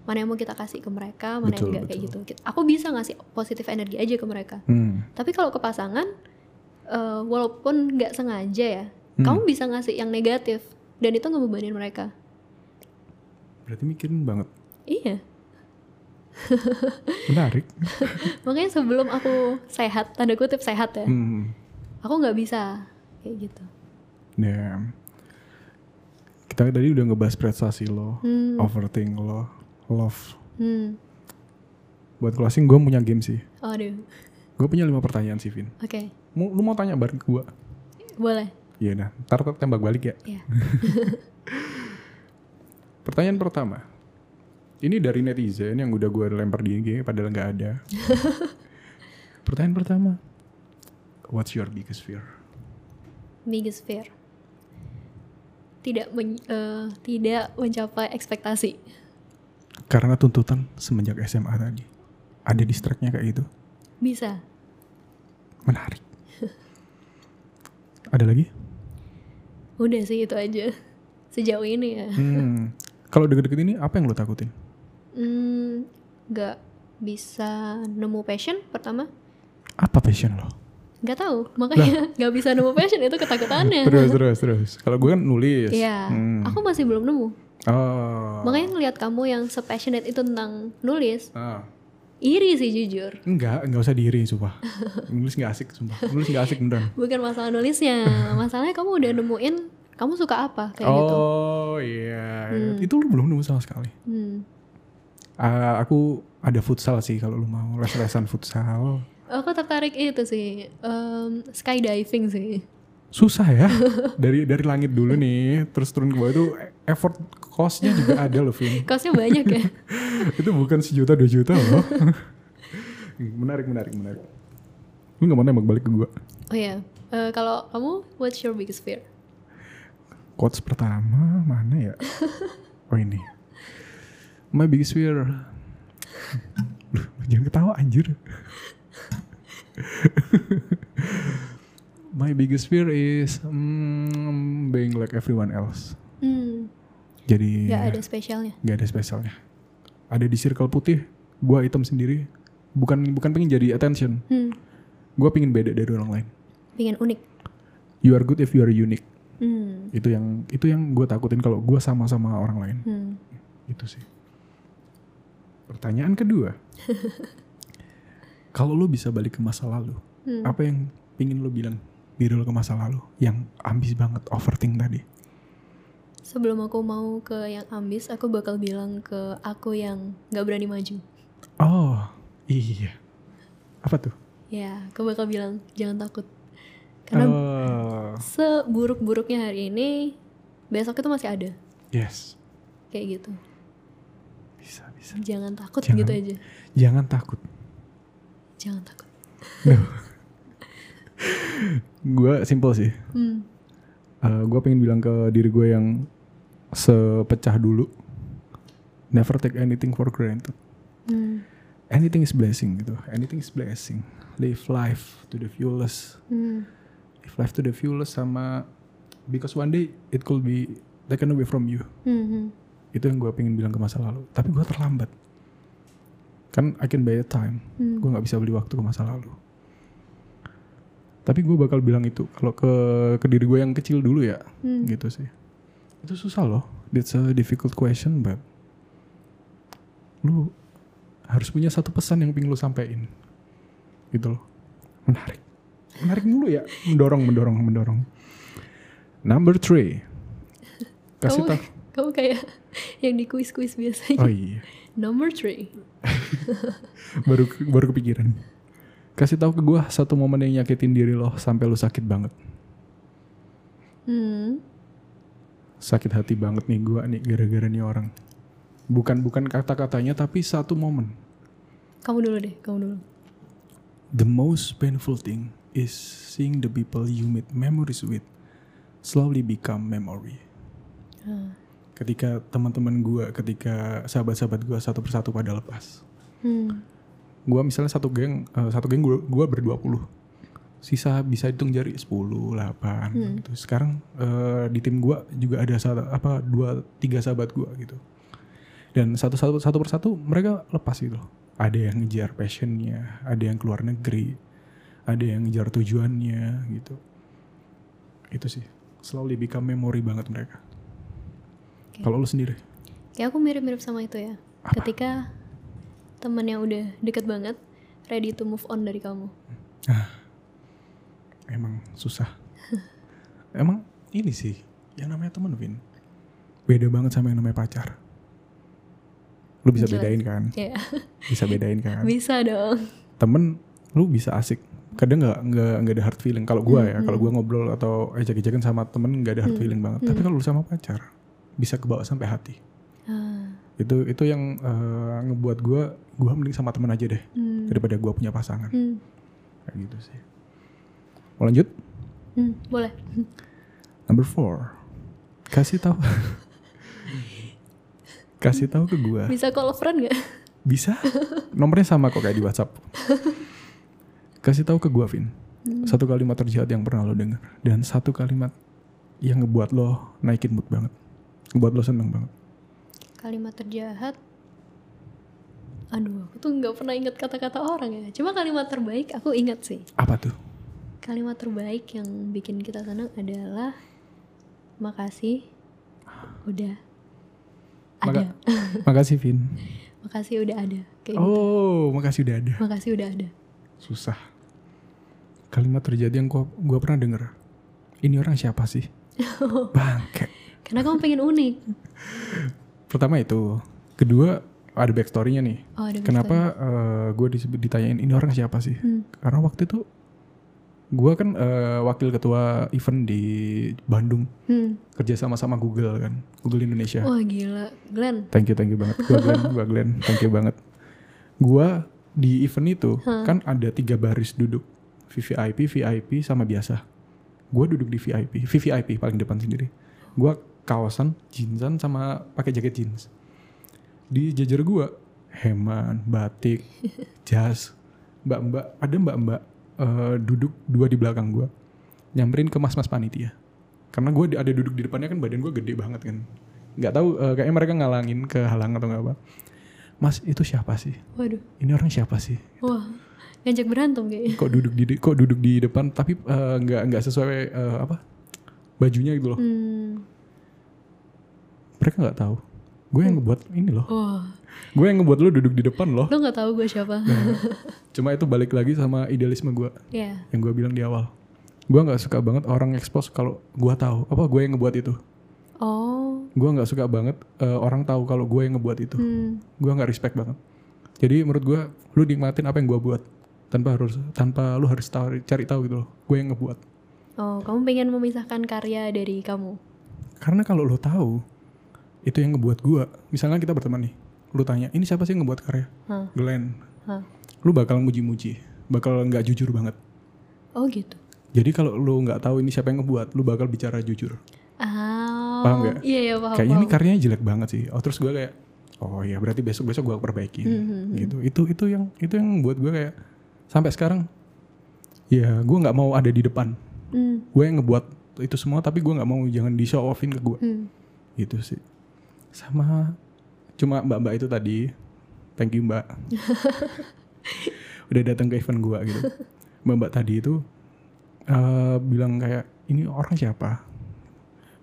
mana yang mau kita kasih ke mereka, mana Betul, yang enggak kayak gitu. Aku bisa ngasih positif energi aja ke mereka. Hmm. Tapi kalau ke pasangan, eh, walaupun nggak sengaja ya, Hmm. kamu bisa ngasih yang negatif dan itu ngebebanin mereka. Berarti mikirin banget. Iya, Menarik. makanya sebelum aku sehat, tanda kutip sehat ya, Hmm. aku nggak bisa kayak gitu. Ya. Kita tadi udah ngebahas prestasi lo, Hmm, overthink lo, love. hmm. Buat closing gue punya game sih. Aduh, Gue punya lima pertanyaan sih, Vin. oke, Mau, lu mau tanya bareng gue? boleh. Iya nah, ntar tembak balik ya. Ya. Pertanyaan pertama. Ini dari netizen yang udah gue lempar di IG padahal nggak ada. Pertanyaan pertama. What's your biggest fear? Biggest fear. Tidak men- eh, tidak mencapai ekspektasi. Karena tuntutan semenjak SMA tadi. Ada distractnya kayak gitu. Bisa. Menarik. ada lagi? Udah sih itu aja. Sejauh ini ya. Hmm. Kalau deket-deket ini apa yang lo takutin? Hmm, nggak bisa nemu passion pertama. Apa passion lo? Nggak tahu, makanya nggak bisa nemu passion itu ketakutannya. Terus terus terus. Kalau gue kan nulis. Iya, Hmm. aku masih belum nemu. Oh. Makanya ngelihat kamu yang sepassionate itu tentang nulis, Ah. iri sih jujur. Enggak, enggak usah diri sumpah. Nulis nggak asik sumpah. Nulis nggak asik beneran. Bukan masalah nulisnya, masalahnya kamu udah nemuin kamu suka apa kayak gitu. oh iya, itu lu belum nemu sama sekali. Hmm. Ah, aku ada futsal sih kalau lu mau les-lesan futsal. Aku tertarik itu sih, em, skydiving sih. Susah ya, dari dari langit dulu nih, terus turun ke bawah itu effort cost-nya juga ada loh, Vin. Costnya banyak ya. itu bukan sejuta dua juta loh. menarik, menarik, menarik. Lu nggak mau nembak balik ke gua? Oh ya, eh, kalau kamu, what's your biggest fear? Quotes pertama mana ya? Oh ini. My biggest fear. Jangan ketawa anjir. My biggest fear is mm, being like everyone else. Hmm, Jadi nggak ada spesialnya. nggak ada spesialnya. Ada di circle putih, gua hitam sendiri. Bukan bukan pengen jadi attention. Hmm, Gua pengen beda dari orang lain. pengen unik. You are good if you are unique. Hmm, Itu yang itu yang gue takutin kalau gua sama sama orang lain. hmm. Itu sih. Pertanyaan kedua. Kalau lo bisa balik ke masa lalu, Hmm. apa yang pingin lo bilang diri lo ke masa lalu yang ambis banget overthink tadi? Sebelum aku mau ke yang ambis, aku bakal bilang ke aku yang nggak berani maju. Oh, iya. Apa tuh? Ya, aku bakal bilang jangan takut. Karena Oh, seburuk-buruknya hari ini, besok itu masih ada. yes. Kayak gitu. Bisa, bisa. Jangan takut Jangan. gitu aja. Jangan takut. Jangan takut. Gue simple sih. Hmm. gue pengen bilang ke diri gue yang sepecah dulu. Never take anything for granted. Hmm. Anything is blessing gitu. Anything is blessing. Live life to the fullest. Hmm. Live life to the fullest sama because one day it could be taken away from you. Hmm. hmm. Itu yang gue pengen bilang ke masa lalu. Tapi gue terlambat. Kan I can buy a time. Hmm. Gue nggak bisa beli waktu ke masa lalu. Tapi gue bakal bilang itu kalau ke ke diri gue yang kecil dulu ya, Hmm. gitu sih. Itu susah loh. It's a difficult question, but lu harus punya satu pesan yang pengen lu sampein, gitu loh. Menarik, menarik mulu ya, mendorong, mendorong, mendorong. Number three, kasih tau. Kamu kayak yang di kuis-kuis biasanya. Oh iya, Number three. baru baru kepikiran. Kasih tahu ke gue satu momen yang nyakitin diri lo sampai lu sakit banget. Hmm. sakit hati banget nih gue nih gara-gara nih orang bukan bukan kata-katanya tapi satu momen Kamu dulu deh, kamu dulu. the most painful thing is seeing the people you made memories with slowly become memory Ah. Ketika teman-teman gue ketika sahabat-sahabat gue satu persatu pada lepas Hmm. gue misalnya satu geng eh, satu geng gue berdua puluh sisa bisa hitung jari 10, 8 gitu. Sekarang eh, di tim gue juga ada satu, apa dua tiga sahabat gue gitu. Dan satu satu satu persatu mereka lepas gitu. loh. Ada yang ngejar passionnya, ada yang keluar negeri, ada yang ngejar tujuannya gitu. Itu sih slowly become memory banget mereka. Oke. Kalau lu sendiri, Kayak aku mirip-mirip sama itu ya. Apa? Ketika temen yang udah deket banget, ready to move on dari kamu. emang susah. emang ini sih yang namanya temen Vin. Beda banget sama yang namanya pacar. Lu bisa Jelas. bedain kan? Ya, Bisa bedain kan? bisa dong. Temen lu bisa asik. Kadang nggak nggak nggak ada hard feeling. Kalau gua ya, kalau gua ngobrol atau ejek-ejekan sama temen nggak ada hard feeling banget. Tapi kalau lu sama pacar bisa kebawa sampai hati. Ah, Itu itu yang eh, ngebuat gua gua mending sama temen aja deh hmm, daripada gua punya pasangan. hmm, Kayak gitu sih. Mau lanjut? hmm, boleh. Number four, kasih tahu, kasih tahu ke gua. Bisa call friend gak? Bisa? Nomornya sama kok kayak di WhatsApp. Kasih tahu ke gua, Vin. Satu kalimat terjahat yang pernah lo denger dan satu kalimat yang ngebuat lo naikin mood banget, ngebuat lo seneng banget. Kalimat terjahat. Aduh, aku tuh nggak pernah ingat kata-kata orang ya. Cuma kalimat terbaik aku ingat sih. Apa tuh? Kalimat terbaik yang bikin kita senang adalah makasih udah ada. Maka- Makasih, Vin. Makasih udah ada. Kayak gitu. Oh, makasih udah ada. Makasih udah ada. Susah. Kalimat terjadi yang gua, gua pernah denger. Ini orang siapa sih? Bangke. Karena kamu pengen unik. Pertama itu. Kedua, ada backstory-nya nih. Oh, ada Kenapa gue disebut ditanyain ini orang siapa sih? Hmm. Karena waktu itu gue kan eh, wakil ketua event di Bandung Hmm. kerja sama sama Google kan, Google Indonesia. Wah gila, Glenn. Thank you, thank you banget. Gue Glenn, gue Glenn, thank you banget. Gue di event itu kan ada tiga baris duduk, VVIP, VIP, sama biasa. Gue duduk di VIP, VVIP paling depan sendiri. Gue kawasan, jeansan sama pakai jaket jeans. Di jajar gue, heman, batik, jas, mbak-mbak, ada mbak-mbak eh, duduk dua di belakang gue, nyamperin ke mas-mas panitia. Karena gue ada duduk di depannya kan badan gue gede banget kan. Nggak tahu eh, kayaknya mereka ngalangin ke halang atau nggak apa. Mas itu siapa sih? Waduh, Ini orang siapa sih? wah ngajak berantem kayaknya. Kok duduk di kok duduk di depan tapi eh, nggak nggak sesuai eh, apa bajunya gitu loh. Hmm. Mereka nggak tahu. Gue yang ngebuat ini loh. Wah, Gue yang ngebuat lo duduk di depan loh. lo nggak tahu gue siapa? Cuma itu balik lagi sama idealisme gue Ya, yang gue bilang di awal. Gue nggak suka banget orang expose kalau gue tahu apa gue yang ngebuat itu. oh, Gue nggak suka banget eh, orang tahu kalau gue yang ngebuat itu. hmm. gue nggak respect banget jadi menurut gue lu nikmatin apa yang gue buat tanpa harus tanpa lu harus tahu, cari tahu gitu loh gue yang ngebuat oh, kamu pengen memisahkan karya dari kamu? karena kalau lu tahu itu yang ngebuat gue misalnya kita berteman nih lu tanya ini siapa sih yang ngebuat karya? Hah, Glenn. Hah. lu bakal muji-muji bakal nggak jujur banget. Oh gitu. jadi kalau lu nggak tahu ini siapa yang ngebuat lu bakal bicara jujur. Ah, Paham nggak? Iya, iya paham. kayaknya ini paham. karyanya jelek banget sih. Oh terus gue kayak oh ya berarti besok besok gue perbaikin. Hmm, gitu. Itu itu yang itu yang buat gue kayak sampai sekarang ya gue nggak mau ada di depan. Hmm, gue yang ngebuat itu semua tapi gue nggak mau jangan di show offin ke gue hmm. gitu sih sama cuma mbak mbak itu tadi. Thank you mbak. Udah datang ke event gue gitu. Mbak mbak tadi itu eh, bilang kayak ini orang siapa?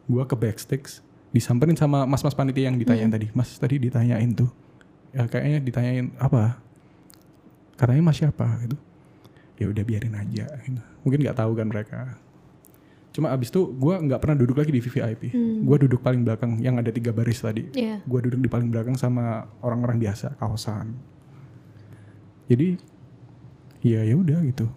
Gue ke backstage disamperin sama mas mas panitia yang ditanyain tadi. Mas tadi ditanyain tuh. Ya kayaknya ditanyain apa? Katanya mas siapa? Gitu. Ya udah biarin aja gitu. mungkin nggak tahu kan mereka cuma abis itu gue nggak pernah duduk lagi di VVIP gue duduk paling belakang yang ada tiga baris tadi Iya. gue duduk di paling belakang sama orang-orang biasa kawasan jadi ya ya udah gitu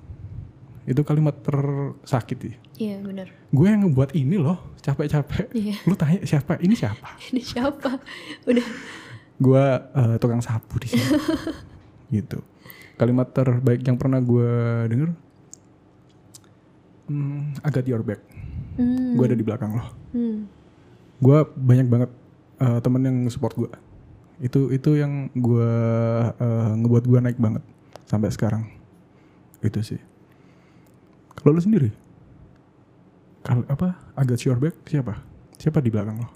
Itu kalimat tersakit sih. Iya benar. Gue yang ngebuat ini loh, capek-capek. Iya. Lu tanya siapa? Ini siapa? Ini siapa? Udah. gue eh, tukang sapu di sini gitu kalimat terbaik yang pernah gue denger hmm, I got your back. Hmm. gue ada di belakang lo. Hmm. gue banyak banget eh, temen yang support gue itu itu yang gue eh, ngebuat gue naik banget sampai sekarang. Itu sih. Kalau lu sendiri? Kalau apa? I got your back siapa? Siapa di belakang lo?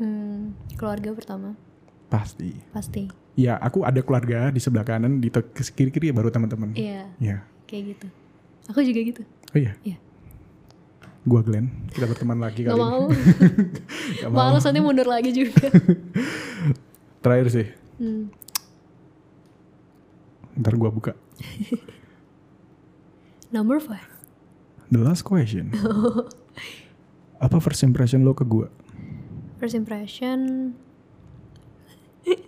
Hmm. Keluarga pertama. Pasti. Pasti. ya aku ada keluarga di sebelah kanan di te- kiri kiri baru teman-teman. Iya. Ya kayak gitu. Aku juga gitu. Oh iya Iya. gua Glenn kita berteman lagi Gak kali ini mau. Gak mau. Nanti mundur lagi juga. terakhir sih Hmm. ntar gua buka Number five. the last question apa first impression lo ke gua First impression.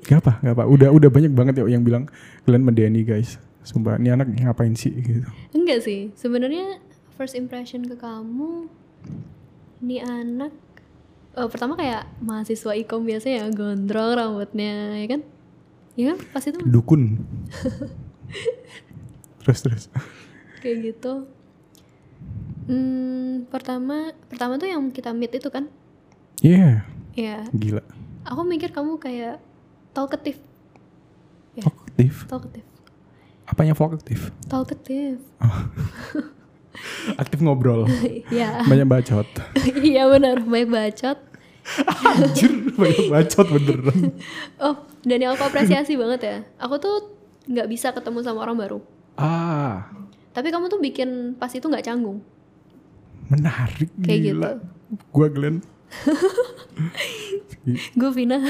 Gak apa, gak apa. Udah udah banyak banget ya yang bilang Glenn medeni guys. Sumpah, ini anak ngapain sih gitu. Enggak sih. Sebenarnya first impression ke kamu. Ini anak. Oh, pertama kayak mahasiswa ikom biasa ya gondrong rambutnya ya kan? Iya kan? Pas itu Dukun. terus terus. kayak gitu. Hmm, pertama pertama tuh yang kita meet itu kan? Iya, Ya, gila. aku mikir kamu kayak talkative. Ya, Vokatif. talkative. Apanya vokatif? Talkative. Aktif ngobrol. ya, Banyak bacot. iya benar, banyak bacot. Anjir, banyak bacot beneran. Oh, dan yang aku apresiasi banget ya. Aku tuh nggak bisa ketemu sama orang baru. Ah, Tapi kamu tuh bikin pas itu nggak canggung. menarik Kayak gila. gitu. Gua Glenn. Gue Vina.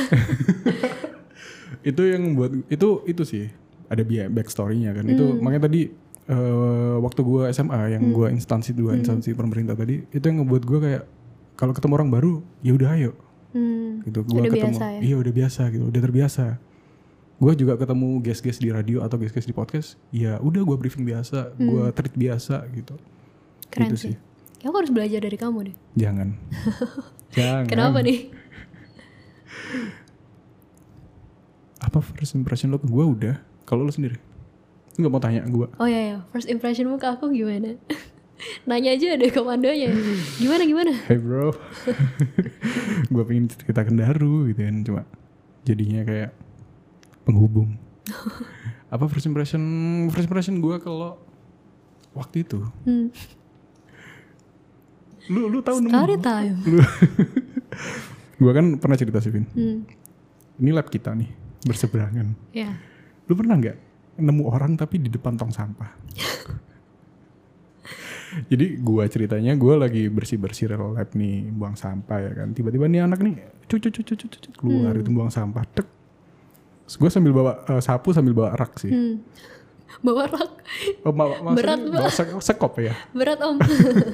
itu yang buat itu itu sih ada biaya backstorynya kan itu Hmm. makanya tadi eh, waktu gua SMA yang gua instansi dua Hmm. instansi pemerintah tadi itu yang ngebuat gua kayak kalau ketemu orang baru ya udah ayo Hmm. gitu gua Udah ketemu biasa ya? iya udah biasa gitu udah terbiasa gua juga ketemu guest-guest di radio atau guest-guest di podcast ya udah gua briefing biasa gua treat biasa gitu Hmm. Keren Gitu sih. sih. Ya aku harus belajar dari kamu deh. jangan jangan Kenapa nih? apa first impression lo ke gua udah kalau lo sendiri Nggak mau tanya gua Oh ya ya, first impressionmu ke aku gimana? Nanya aja deh komandonya. Gimana gimana? Hey bro, gue pengen cerita Kendaru gitu kan, cuma jadinya kayak penghubung. Apa first impression? First impression gue kalau waktu itu, Hmm. lu lu tahu nemu? Story time. Lu, gue kan pernah cerita sih Vin. Hmm. Ini lab kita nih berseberangan. Ya. Lu pernah nggak nemu orang tapi di depan tong sampah? Jadi gua ceritanya gua lagi bersih-bersih rel lab nih buang sampah ya kan. Tiba-tiba nih anak nih cucu cucu cucu cucu keluar itu buang sampah. Tek. Gue sambil bawa eh, sapu sambil bawa rak sih. Hmm. Bawa rak. Oh, ma Berat, bawa sek- sekop ya. Berat om.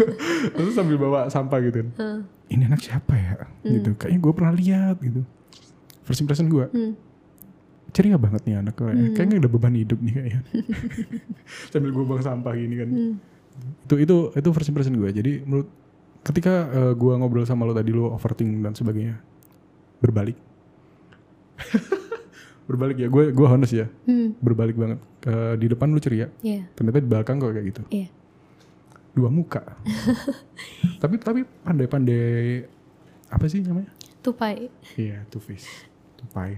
Terus sambil bawa sampah gitu. Hmm. Ini anak siapa ya? Gitu. Kayaknya gue pernah lihat gitu. First impression gue. Hmm. Ceria banget nih anak kayaknya kayaknya ada beban hidup nih kayaknya. Sambil gue buang sampah gini kan. Hmm. itu itu itu first impression gue jadi menurut ketika eh, gue ngobrol sama lo tadi lo overthinking dan sebagainya berbalik. Berbalik ya. Gue gue honest ya. Hmm. berbalik banget. Eh, di depan lu ceria. Iya. ternyata di belakang kok kayak gitu. Iya. dua muka. Tapi tapi pandai-pandai apa sih namanya? Tupai. iya two face tupai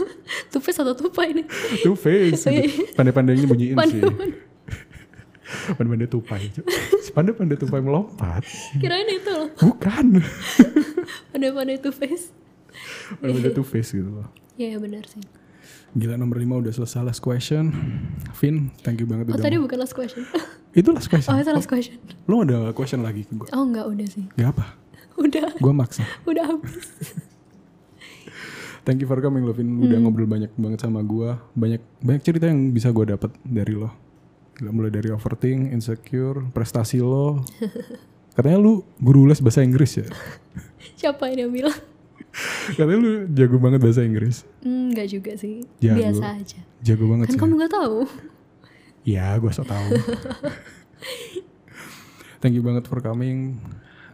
Tupai atau tupai nih? Oh, iya. pandai-pandai bunyiin sih Pandai-pandai. tupai Si pandai-pandai tupai melompat Kirain itu loh. bukan Pandai-pandai face. pandai-pandai face gitu loh Iya benar sih. gila nomor 5 udah selesai last question Vin thank you banget Oh udah tadi bukan last question. itu last question Oh itu last question. lo ada question lagi ke gue Oh enggak udah sih. gak apa Udah. gue maksa Udah habis. Thank you for coming lo Vin Udah ngobrol banyak banget sama gue Banyak banyak cerita yang bisa gue dapat dari lo Gila, Mulai dari overthink, insecure, prestasi lo Katanya lu guru les bahasa Inggris ya Siapa ini yang bilang? Katanya lu jago banget bahasa Inggris Hmm, enggak juga sih. Jago. Biasa aja. Jago banget Kan sih kamu gak tahu. Ya gue so tau Thank you banget for coming.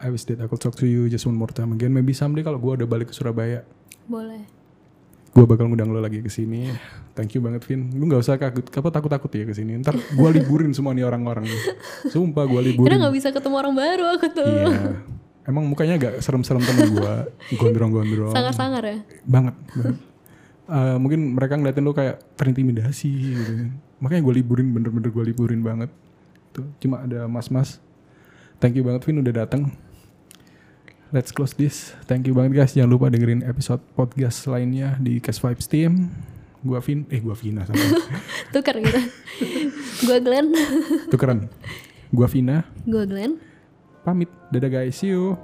I wish that I could talk to you just one more time again. Maybe someday kalau gue udah balik ke Surabaya, Boleh. Gue bakal ngundang lo lagi ke sini. Thank you banget Vin. Lu nggak usah takut, apa takut takut ya ke sini. Ntar gue liburin semua nih orang-orang. Sumpah gue Karena liburin. nggak bisa ketemu orang baru aku tuh. Iya. Emang mukanya agak serem-serem temen gue, gondrong-gondrong. Sangar-sangar ya. banget, banget. Eh, mungkin mereka ngeliatin lo kayak terintimidasi gitu kan. makanya gue liburin bener-bener gue liburin banget tuh cuma ada mas-mas thank you banget Vin udah datang let's close this. Thank you banget guys. Jangan lupa dengerin episode podcast lainnya di Cash Vibes Team. Gua Vin eh gua Vina sama Tukar gitu. Gue Glenn. tuh keren gua Vina. Gue Glenn. pamit. Dadah guys. See you